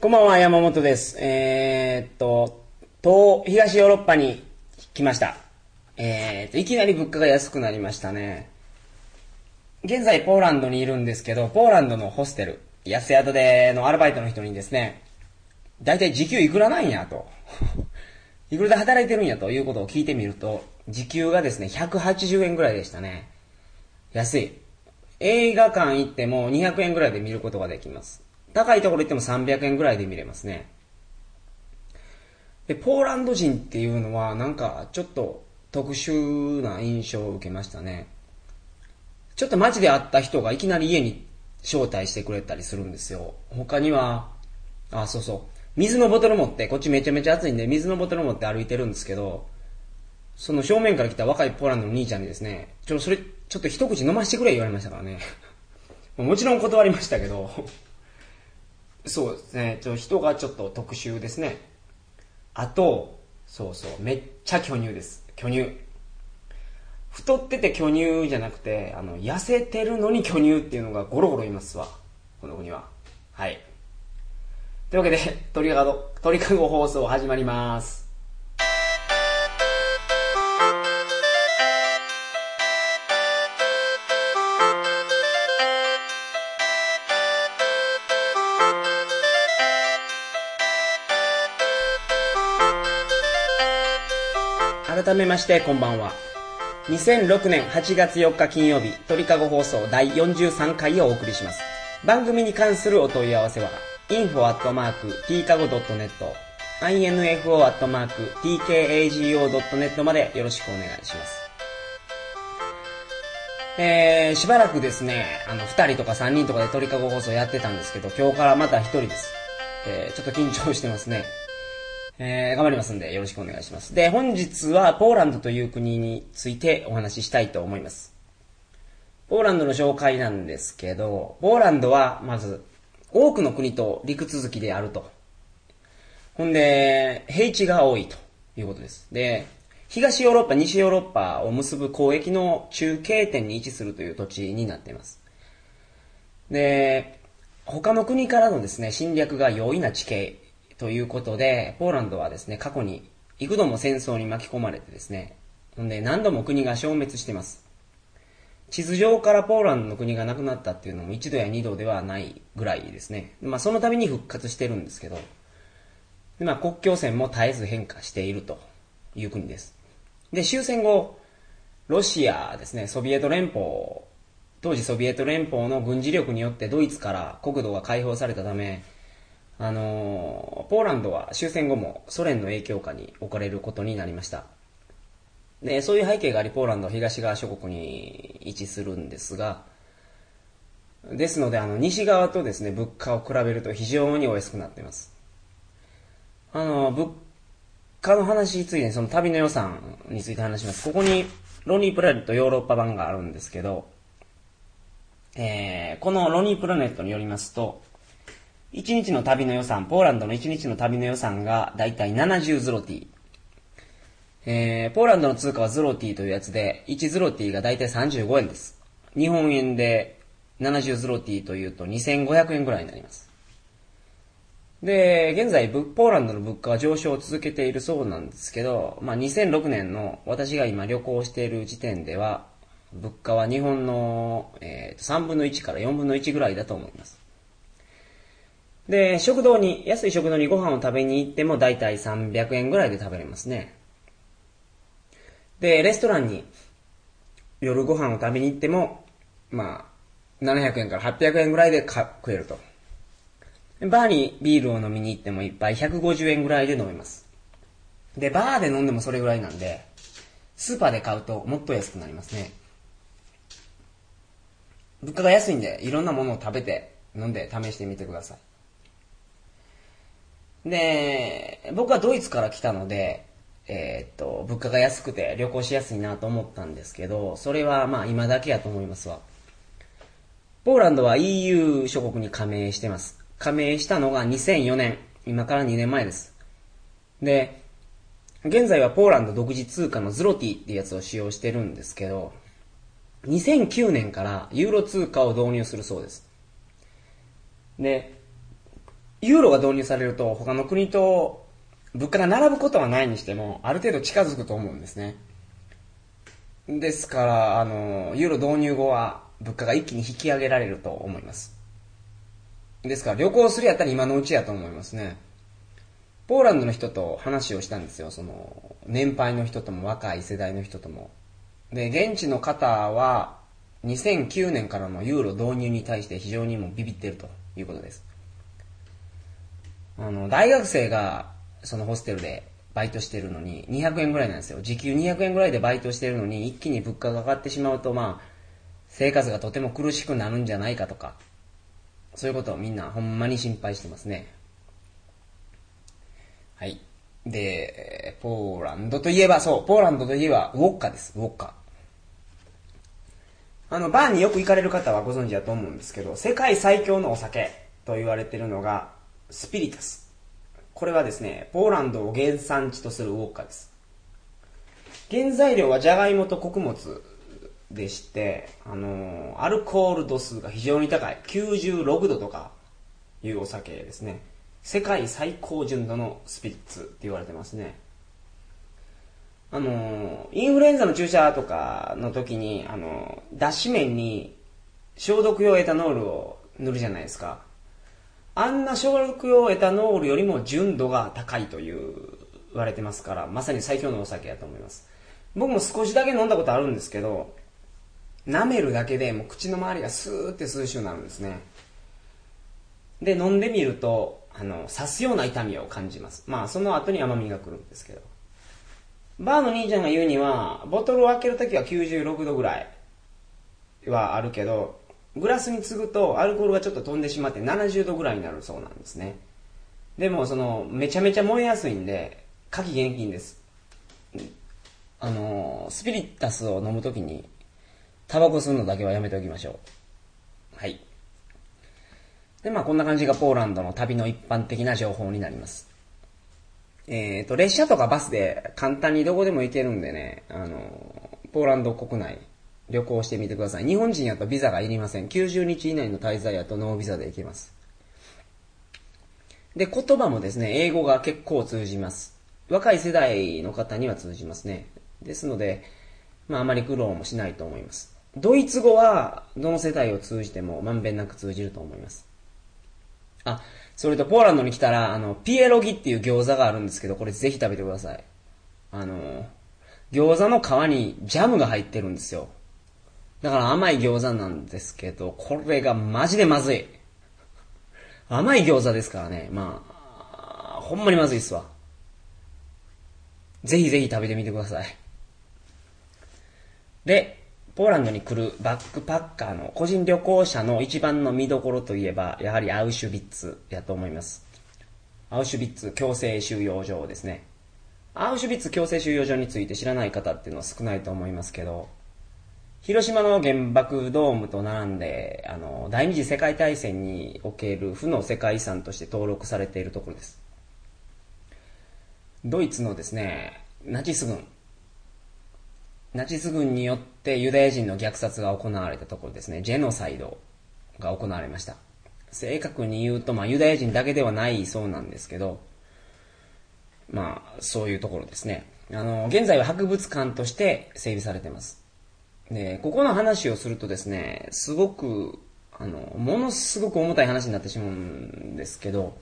こんばんは、山本です。えー、っと、東、東ヨーロッパに来ました。えー、っと、いきなり物価が安くなりましたね。現在、ポーランドにいるんですけど、ポーランドのホステル、安宿でのアルバイトの人にですね、だいたい時給いくらなんやと。いくらで働いてるんやということを聞いてみると、時給がですね、180円ぐらいでしたね。安い。映画館行っても200円ぐらいで見ることができます。高いところ行っても300円ぐらいで見れますね。で、ポーランド人っていうのはなんかちょっと特殊な印象を受けましたね。ちょっと街で会った人がいきなり家に招待してくれたりするんですよ。他には、あ、そうそう。水のボトル持って、こっちめちゃめちゃ暑いんで水のボトル持って歩いてるんですけど、その正面から来た若いポーランドの兄ちゃんにですね、ちょ、それ、ちょっと一口飲ましてくれ言われましたからね。もちろん断りましたけど、そうですね、ちょ人がちょっと特殊ですね。あと、そうそう、めっちゃ巨乳です。巨乳。太ってて巨乳じゃなくて、あの、痩せてるのに巨乳っていうのがゴロゴロいますわ。この国は。はい。というわけで、鳥かご、鳥かご放送始まります。改めましてこんばんは2006年8月4日金曜日鳥かご放送第43回をお送りします番組に関するお問い合わせは info.tkago.net info.tkago.net までよろしくお願いしますえー、しばらくですね、あの、二人とか三人とかで鳥かご放送やってたんですけど、今日からまた一人です。えー、ちょっと緊張してますね。えー、頑張りますんでよろしくお願いします。で、本日はポーランドという国についてお話ししたいと思います。ポーランドの紹介なんですけど、ポーランドはまず多くの国と陸続きであると。ほんで、平地が多いということです。で、東ヨーロッパ、西ヨーロッパを結ぶ交易の中継点に位置するという土地になっています。で、他の国からのですね、侵略が容易な地形ということで、ポーランドはですね、過去に幾度も戦争に巻き込まれてですね、ほんで何度も国が消滅してます。地図上からポーランドの国がなくなったっていうのも一度や二度ではないぐらいですね。まあその度に復活してるんですけど、でまあ国境線も絶えず変化しているという国です。で、終戦後、ロシアですね、ソビエト連邦、当時ソビエト連邦の軍事力によってドイツから国土が解放されたため、あの、ポーランドは終戦後もソ連の影響下に置かれることになりました。で、そういう背景があり、ポーランドは東側諸国に位置するんですが、ですので、あの、西側とですね、物価を比べると非常にお安くなっています。あの、物価の話について、その旅の予算について話します。ここに、ロニープラネットヨーロッパ版があるんですけど、えー、このロニープラネットによりますと、1日の旅の予算、ポーランドの1日の旅の予算がだいたい70ズロティ。えー、ポーランドの通貨はズロティというやつで、1ズロティがだいたい35円です。日本円で70ズロティというと2500円ぐらいになります。で、現在、ポーランドの物価は上昇を続けているそうなんですけど、まあ、2006年の私が今旅行している時点では、物価は日本の、えー、3分の1から4分の1ぐらいだと思います。で、食堂に、安い食堂にご飯を食べに行ってもだいたい300円ぐらいで食べれますね。で、レストランに夜ご飯を食べに行っても、まあ、700円から800円ぐらいで食えると。バーにビールを飲みに行っても一杯150円ぐらいで飲めます。で、バーで飲んでもそれぐらいなんで、スーパーで買うともっと安くなりますね。物価が安いんで、いろんなものを食べて、飲んで試してみてください。で、僕はドイツから来たので、えー、っと、物価が安くて旅行しやすいなと思ったんですけど、それはまあ今だけやと思いますわ。ポーランドは EU 諸国に加盟してます。加盟したのが2004年、今から2年前です。で、現在はポーランド独自通貨のズロティっていうやつを使用してるんですけど、2009年からユーロ通貨を導入するそうです。で、ユーロが導入されると他の国と物価が並ぶことはないにしても、ある程度近づくと思うんですね。ですから、あの、ユーロ導入後は物価が一気に引き上げられると思います。ですから旅行するやったら今のうちやと思いますね。ポーランドの人と話をしたんですよ。その、年配の人とも若い世代の人とも。で、現地の方は、2009年からのユーロ導入に対して非常にもビビってるということです。あの、大学生が、そのホステルでバイトしてるのに、200円ぐらいなんですよ。時給200円ぐらいでバイトしてるのに、一気に物価が上がってしまうと、まあ、生活がとても苦しくなるんじゃないかとか、そういうことをみんなほんまに心配してますね。はい。で、ポーランドといえば、そう、ポーランドといえば、ウォッカです、ウォッカ。あの、バーによく行かれる方はご存知だと思うんですけど、世界最強のお酒と言われてるのが、スピリタス。これはですね、ポーランドを原産地とするウォッカです。原材料はジャガイモと穀物でして、あのー、アルコール度数が非常に高い。96度とかいうお酒ですね。世界最高純度のスピリッツって言われてますね。あの、インフルエンザの注射とかの時に、あの、脱脂麺に消毒用エタノールを塗るじゃないですか。あんな消毒用エタノールよりも純度が高いという言われてますから、まさに最強のお酒だと思います。僕も少しだけ飲んだことあるんですけど、舐めるだけでもう口の周りがスーって涼しくなるんですね。で、飲んでみると、あの、刺すような痛みを感じます。まあ、その後に甘みが来るんですけど。バーの兄ちゃんが言うには、ボトルを開けるときは96度ぐらいはあるけど、グラスに継ぐとアルコールがちょっと飛んでしまって70度ぐらいになるそうなんですね。でも、その、めちゃめちゃ燃えやすいんで、火気厳禁です。あの、スピリッタスを飲むときに、タバコ吸うのだけはやめておきましょう。はい。で、まあこんな感じがポーランドの旅の一般的な情報になります。えっ、ー、と、列車とかバスで簡単にどこでも行けるんでね、あの、ポーランド国内旅行してみてください。日本人やとビザがいりません。90日以内の滞在やとノービザで行けます。で、言葉もですね、英語が結構通じます。若い世代の方には通じますね。ですので、まああまり苦労もしないと思います。ドイツ語はどの世代を通じてもまんべんなく通じると思います。あ、それとポーランドに来たら、あの、ピエロギっていう餃子があるんですけど、これぜひ食べてください。あの、餃子の皮にジャムが入ってるんですよ。だから甘い餃子なんですけど、これがマジでまずい。甘い餃子ですからね。まあ、ほんまにまずいっすわ。ぜひぜひ食べてみてください。で、ポーランドに来るバックパッカーの個人旅行者の一番の見どころといえば、やはりアウシュビッツやと思います。アウシュビッツ強制収容所ですね。アウシュビッツ強制収容所について知らない方っていうのは少ないと思いますけど、広島の原爆ドームと並んで、あの、第二次世界大戦における負の世界遺産として登録されているところです。ドイツのですね、ナチス軍、ナチス軍によってユダヤ人の虐殺が行われたところですね、ジェノサイドが行われました。正確に言うと、まあ、ユダヤ人だけではないそうなんですけど、まあ、そういうところですね。あの、現在は博物館として整備されています。で、ここの話をするとですね、すごく、あの、ものすごく重たい話になってしまうんですけど、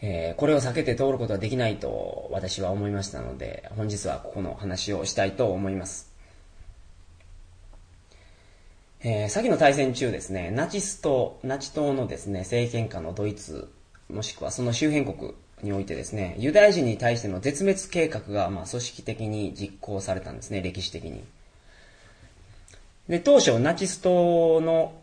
えー、これを避けて通ることはできないと私は思いましたので、本日はここの話をしたいと思います。えー、先の大戦中ですね、ナチス党、ナチ党のですね、政権下のドイツ、もしくはその周辺国においてですね、ユダヤ人に対しての絶滅計画が、まあ、組織的に実行されたんですね、歴史的に。で、当初、ナチス党の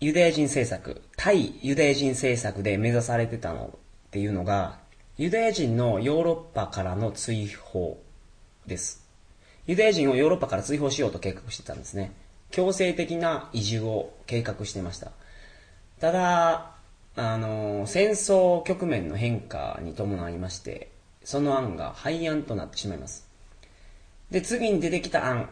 ユダヤ人政策、対ユダヤ人政策で目指されてたのっていうのが、ユダヤ人のヨーロッパからの追放です。ユダヤ人をヨーロッパから追放しようと計画してたんですね。強制的な移住を計画してました。ただ、あの、戦争局面の変化に伴いまして、その案が廃案となってしまいます。で、次に出てきた案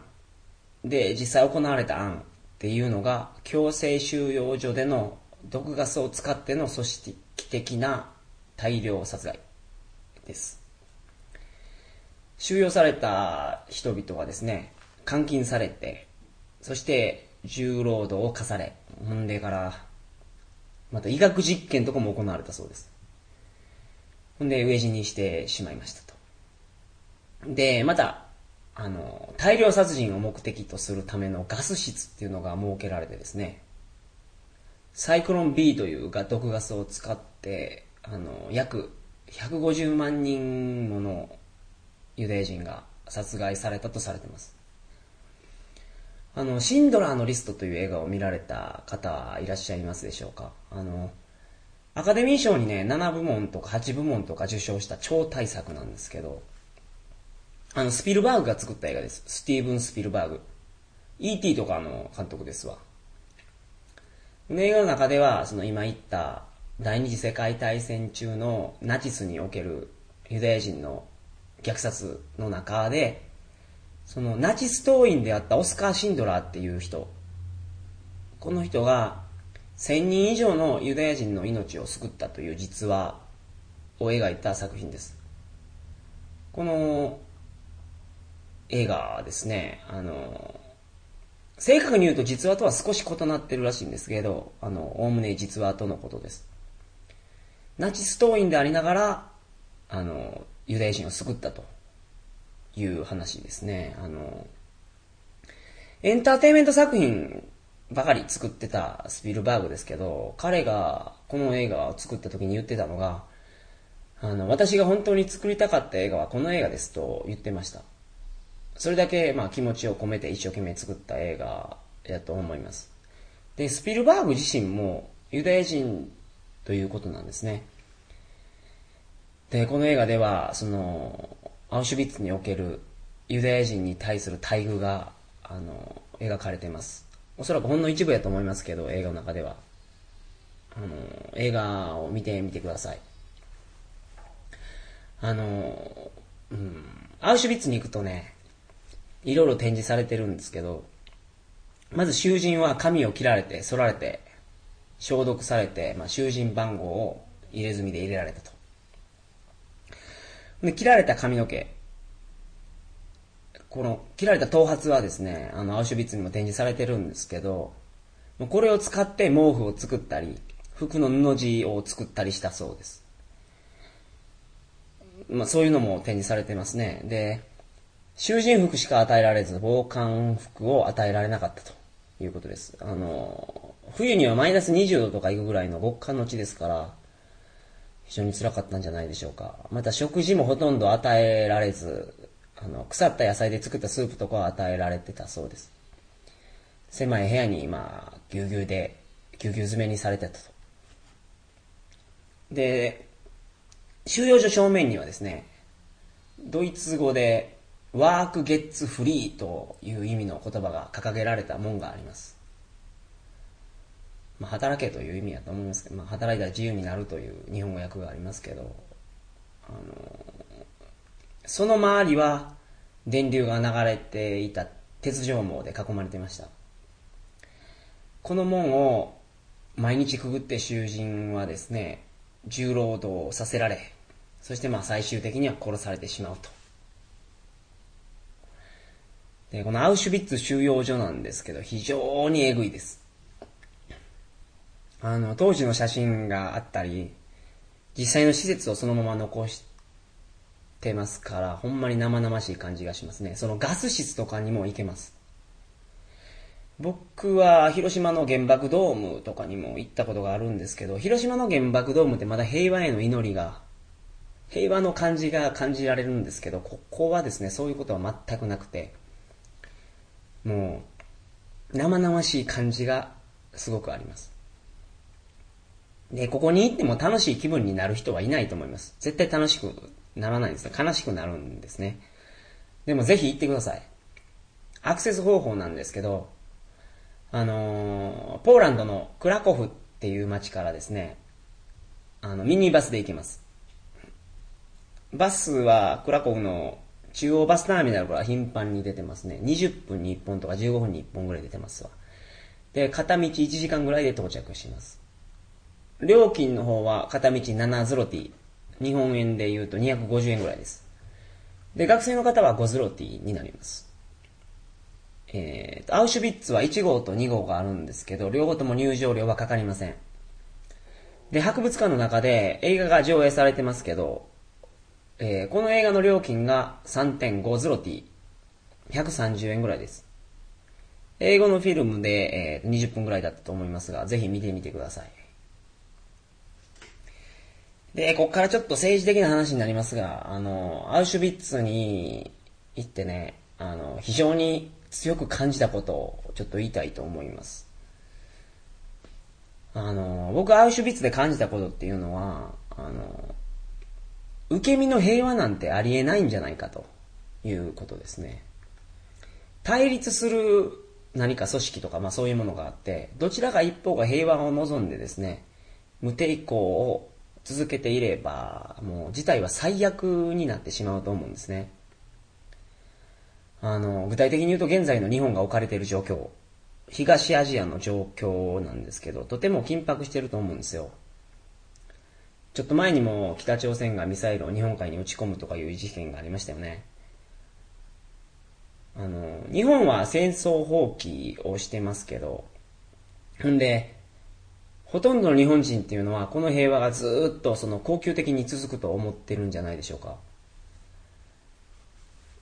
で、実際行われた案っていうのが、強制収容所での毒ガスを使っての組織的な大量殺害です。収容された人々はですね、監禁されて、そして重労働を課され、ほんでから、また医学実験とかも行われたそうです。ほんで、飢え死にしてしまいましたと。で、また、あの、大量殺人を目的とするためのガス室っていうのが設けられてですね、サイクロン B という毒ガスを使って、あの、約150万人ものユダヤ人が殺害されたとされてます。あの、シンドラーのリストという映画を見られた方はいらっしゃいますでしょうかあの、アカデミー賞にね、7部門とか8部門とか受賞した超大作なんですけど、あの、スピルバーグが作った映画です。スティーブン・スピルバーグ。E.T. とかの監督ですわ。映画の中では、その今言った第二次世界大戦中のナチスにおけるユダヤ人の虐殺の中で、そのナチス党員であったオスカー・シンドラーっていう人、この人が1000人以上のユダヤ人の命を救ったという実話を描いた作品です。この映画ですね、あの、正確に言うと実話とは少し異なってるらしいんですけど、あの、おおむね実話とのことです。ナチス党員でありながら、あの、ユダヤ人を救ったという話ですね。あの、エンターテイメント作品ばかり作ってたスピルバーグですけど、彼がこの映画を作った時に言ってたのが、あの、私が本当に作りたかった映画はこの映画ですと言ってました。それだけ、まあ、気持ちを込めて一生懸命作った映画やと思います。で、スピルバーグ自身もユダヤ人ということなんですね。で、この映画では、その、アウシュビッツにおけるユダヤ人に対する待遇が、あの、描かれています。おそらくほんの一部やと思いますけど、映画の中では。あの、映画を見てみてください。あの、うん、アウシュビッツに行くとね、いろいろ展示されてるんですけど、まず囚人は髪を切られて、剃られて、消毒されて、まあ、囚人番号を入れ墨で入れられたと。で、切られた髪の毛。この、切られた頭髪はですね、あの、アウシュビッツにも展示されてるんですけど、これを使って毛布を作ったり、服の布地を作ったりしたそうです。まあ、そういうのも展示されてますね。で、囚人服しか与えられず、防寒服を与えられなかったということです。あの、冬にはマイナス20度とか行くぐらいの極寒の地ですから、非常に辛かったんじゃないでしょうか。また食事もほとんど与えられず、あの、腐った野菜で作ったスープとかは与えられてたそうです。狭い部屋に、まあ、ぎゅうぎゅうで、ぎゅうぎゅう詰めにされてたと。で、収容所正面にはですね、ドイツ語で、ワークゲッツフリーという意味の言葉が掲げられた門があります。まあ、働けという意味だと思いますけど、まあ、働いたら自由になるという日本語訳がありますけど、あの、その周りは電流が流れていた鉄条網で囲まれていました。この門を毎日くぐって囚人はですね、重労働させられ、そしてまあ最終的には殺されてしまうと。で、このアウシュビッツ収容所なんですけど、非常にえぐいです。あの、当時の写真があったり、実際の施設をそのまま残してますから、ほんまに生々しい感じがしますね。そのガス室とかにも行けます。僕は広島の原爆ドームとかにも行ったことがあるんですけど、広島の原爆ドームってまだ平和への祈りが、平和の感じが感じられるんですけど、ここはですね、そういうことは全くなくて、もう、生々しい感じがすごくあります。で、ここに行っても楽しい気分になる人はいないと思います。絶対楽しくならないんですね。悲しくなるんですね。でもぜひ行ってください。アクセス方法なんですけど、あのー、ポーランドのクラコフっていう街からですね、あの、ミニバスで行けます。バスはクラコフの中央バスターミナルから頻繁に出てますね。20分に1本とか15分に1本ぐらい出てますわ。で、片道1時間ぐらいで到着します。料金の方は片道7ズロティ。日本円で言うと250円ぐらいです。で、学生の方は5ズロティになります。えー、アウシュビッツは1号と2号があるんですけど、両方とも入場料はかかりません。で、博物館の中で映画が上映されてますけど、えー、この映画の料金が3.5ズロティ。130円ぐらいです。英語のフィルムで、えー、20分ぐらいだったと思いますが、ぜひ見てみてください。で、こっからちょっと政治的な話になりますが、あの、アウシュビッツに行ってね、あの、非常に強く感じたことをちょっと言いたいと思います。あの、僕アウシュビッツで感じたことっていうのは、あの、受け身の平和なんてありえないんじゃないかということですね。対立する何か組織とか、まあそういうものがあって、どちらか一方が平和を望んでですね、無抵抗を続けていれば、もう事態は最悪になってしまうと思うんですね。あの、具体的に言うと現在の日本が置かれている状況、東アジアの状況なんですけど、とても緊迫していると思うんですよ。ちょっと前にも北朝鮮がミサイルを日本海に撃ち込むとかいう事件がありましたよね。あの、日本は戦争放棄をしてますけど、ほんで、ほとんどの日本人っていうのは、この平和がずっとその恒久的に続くと思ってるんじゃないでしょうか。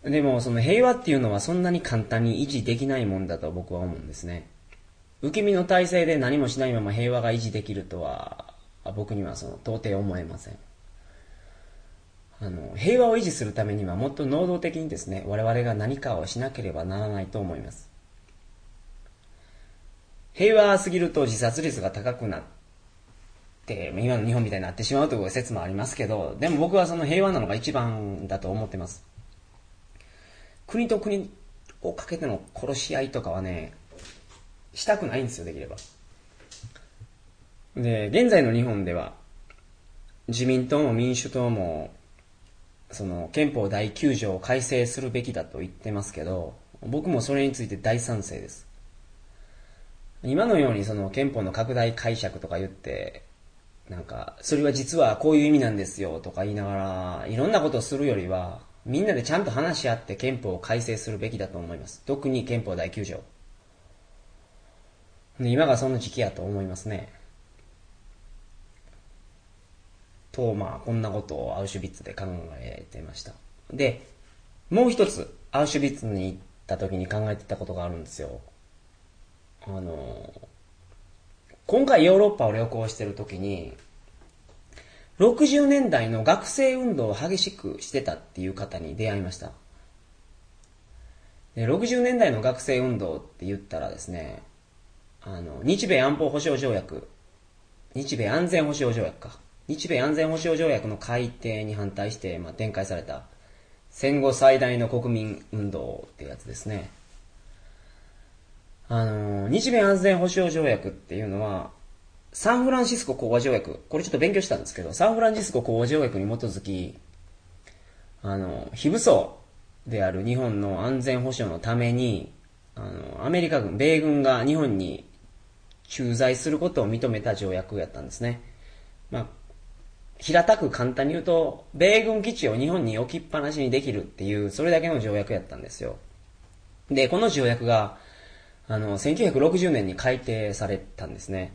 でも、その平和っていうのはそんなに簡単に維持できないもんだと僕は思うんですね。受け身の体制で何もしないまま平和が維持できるとは、僕にはその到底思えません。あの、平和を維持するためにはもっと能動的にですね、我々が何かをしなければならないと思います。平和すぎると自殺率が高くなって、今の日本みたいになってしまうという説もありますけど、でも僕はその平和なのが一番だと思ってます。国と国をかけての殺し合いとかはね、したくないんですよ、できれば。で、現在の日本では、自民党も民主党も、その憲法第9条を改正するべきだと言ってますけど、僕もそれについて大賛成です。今のようにその憲法の拡大解釈とか言って、なんか、それは実はこういう意味なんですよとか言いながら、いろんなことをするよりは、みんなでちゃんと話し合って憲法を改正するべきだと思います。特に憲法第9条。今がその時期やと思いますね。と、まあ、こんなことをアウシュビッツで考えてました。で、もう一つ、アウシュビッツに行った時に考えてたことがあるんですよ。あの、今回ヨーロッパを旅行してる時に、60年代の学生運動を激しくしてたっていう方に出会いました。で60年代の学生運動って言ったらですね、あの、日米安保保障条約、日米安全保障条約か。日米安全保障条約の改定に反対して、まあ、展開された戦後最大の国民運動ってやつですね。あの、日米安全保障条約っていうのは、サンフランシスコ講和条約、これちょっと勉強したんですけど、サンフランシスコ講和条約に基づき、あの、非武装である日本の安全保障のために、あの、アメリカ軍、米軍が日本に駐在することを認めた条約やったんですね。まあ、平たく簡単に言うと、米軍基地を日本に置きっぱなしにできるっていう、それだけの条約やったんですよ。で、この条約が、あの、1960年に改定されたんですね。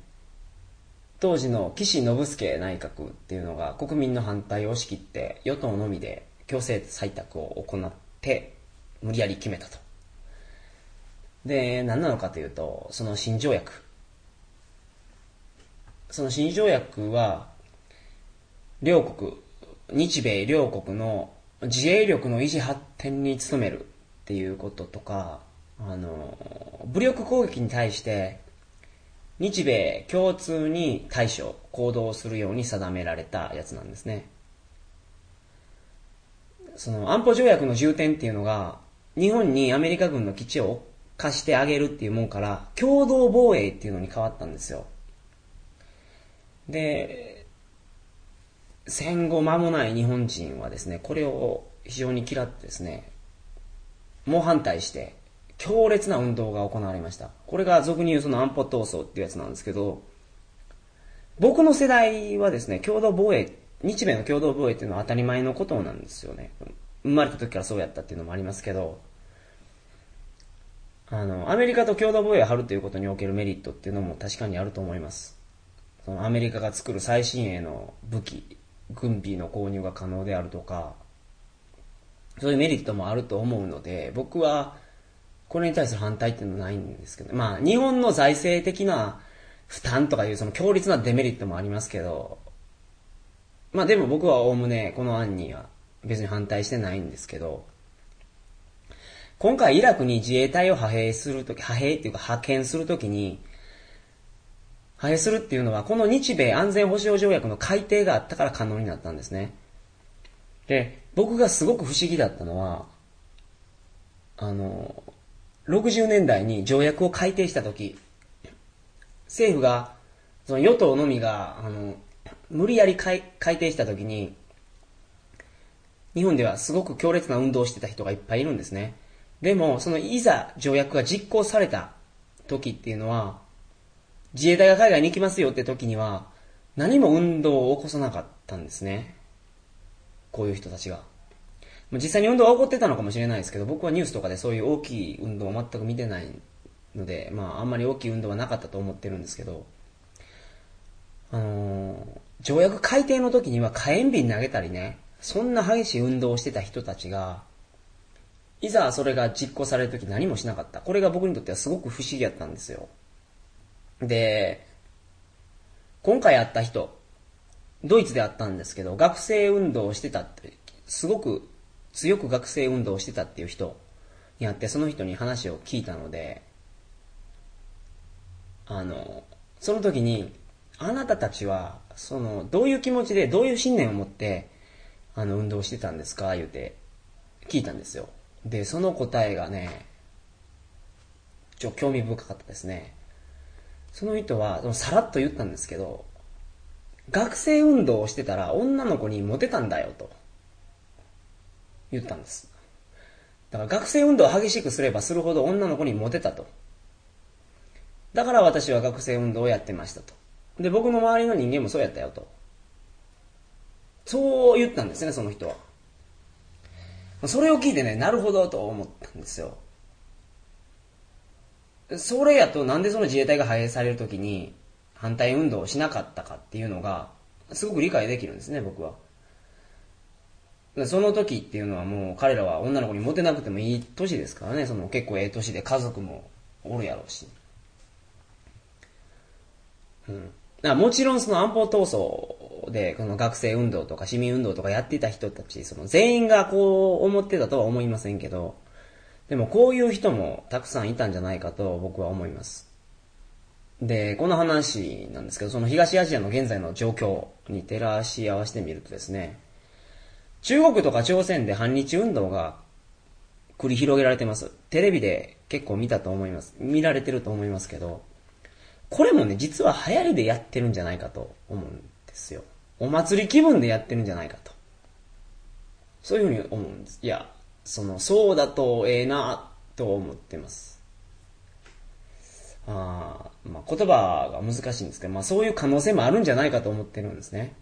当時の岸信介内閣っていうのが国民の反対を押し切って与党のみで強制採択を行って無理やり決めたと。で、何なのかというと、その新条約。その新条約は、両国、日米両国の自衛力の維持発展に努めるっていうこととか、あの、武力攻撃に対して日米共通に対処、行動するように定められたやつなんですね。その安保条約の重点っていうのが、日本にアメリカ軍の基地を貸してあげるっていうもんから、共同防衛っていうのに変わったんですよ。で、戦後間もない日本人はですね、これを非常に嫌ってですね、猛反対して、強烈な運動が行われました。これが俗に言うその安保闘争っていうやつなんですけど、僕の世代はですね、共同防衛、日米の共同防衛っていうのは当たり前のことなんですよね。生まれた時からそうやったっていうのもありますけど、あの、アメリカと共同防衛を張るということにおけるメリットっていうのも確かにあると思います。そのアメリカが作る最新鋭の武器、軍備の購入が可能であるとか、そういうメリットもあると思うので、僕はこれに対する反対っていうのはないんですけど、まあ日本の財政的な負担とかいうその強烈なデメリットもありますけど、まあでも僕はおおむねこの案には別に反対してないんですけど、今回イラクに自衛隊を派兵するとき、派兵っていうか派遣するときに、派兵するっていうのは、この日米安全保障条約の改定があったから可能になったんですね。で、僕がすごく不思議だったのは、あの、60年代に条約を改定したとき、政府が、その与党のみが、あの、無理やり改改定したときに、日本ではすごく強烈な運動をしてた人がいっぱいいるんですね。でも、そのいざ条約が実行された時っていうのは、自衛隊が海外に行きますよって時には、何も運動を起こさなかったんですね。こういう人たちが。実際に運動は起こってたのかもしれないですけど、僕はニュースとかでそういう大きい運動を全く見てないので、まああんまり大きい運動はなかったと思ってるんですけど、あのー、条約改定の時には火炎瓶投げたりね、そんな激しい運動をしてた人たちが、いざそれが実行されるとき何もしなかった。これが僕にとってはすごく不思議やったんですよ。で、今回会った人、ドイツで会ったんですけど、学生運動をしてたって、すごく強く学生運動をしてたっていう人に会って、その人に話を聞いたので、あの、その時に、あなたたちは、その、どういう気持ちで、どういう信念を持って、あの、運動してたんですか？言うて、聞いたんですよ。で、その答えがね、ちょ、興味深かったですね。その人は、さらっと言ったんですけど、学生運動をしてたら女の子にモテたんだよと言ったんです。だから学生運動を激しくすればするほど女の子にモテたと。だから私は学生運動をやってましたと。で、僕の周りの人間もそうやったよと。そう言ったんですね、その人は。それを聞いてね、なるほどと思ったんですよ。それやとなんでその自衛隊が派兵されるときに反対運動をしなかったかっていうのが、すごく理解できるんですね、僕は。その時っていうのはもう彼らは女の子にモテなくてもいい年ですからね、その結構ええ年で家族もおるやろうし。うん。もちろんその安保闘争で、この学生運動とか市民運動とかやってた人たち、その全員がこう思ってたとは思いませんけど、でもこういう人もたくさんいたんじゃないかと僕は思います。で、この話なんですけど、その東アジアの現在の状況に照らし合わせてみるとですね、中国とか朝鮮で反日運動が繰り広げられてます。テレビで結構見たと思います。見られてると思いますけど、これもね、実は流行りでやってるんじゃないかと思うんですよ。お祭り気分でやってるんじゃないかと。そういうふうに思うんです。いや、その、そうだとええな、と思ってます。あまあ、言葉が難しいんですけど、まあそういう可能性もあるんじゃないかと思ってるんですね。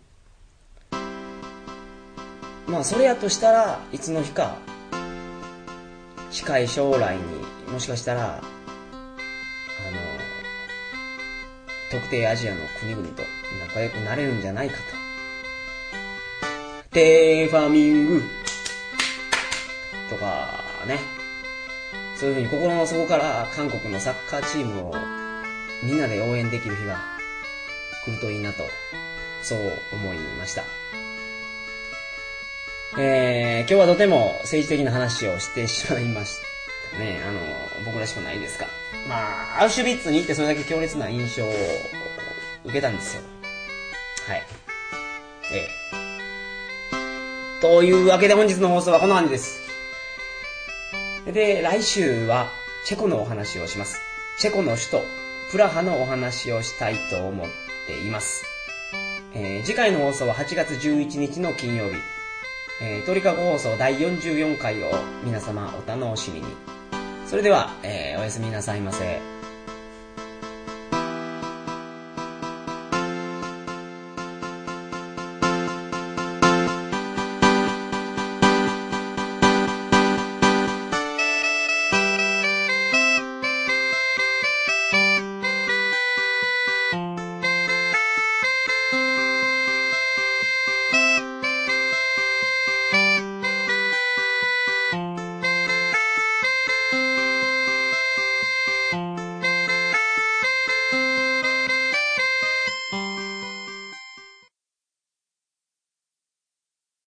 まあそれやとしたらいつの日か近い将来にもしかしたらあの特定アジアの国々と仲良くなれるんじゃないかと。テーファミングとかね。そういうふうに心の底から韓国のサッカーチームをみんなで応援できる日が来るといいなと、そう思いました。えー、今日はとても政治的な話をしてしまいましたね。あの、僕らしくないですか。まあ、アウシュビッツに行ってそれだけ強烈な印象を受けたんですよ。はい。ええ。というわけで本日の放送はこんな感じです。で、来週はチェコのお話をします。チェコの首都、プラハのお話をしたいと思っています。えー、次回の放送は8月11日の金曜日。えー、鳥かご放送第44回を皆様お楽しみに。それでは、えー、おやすみなさいませ。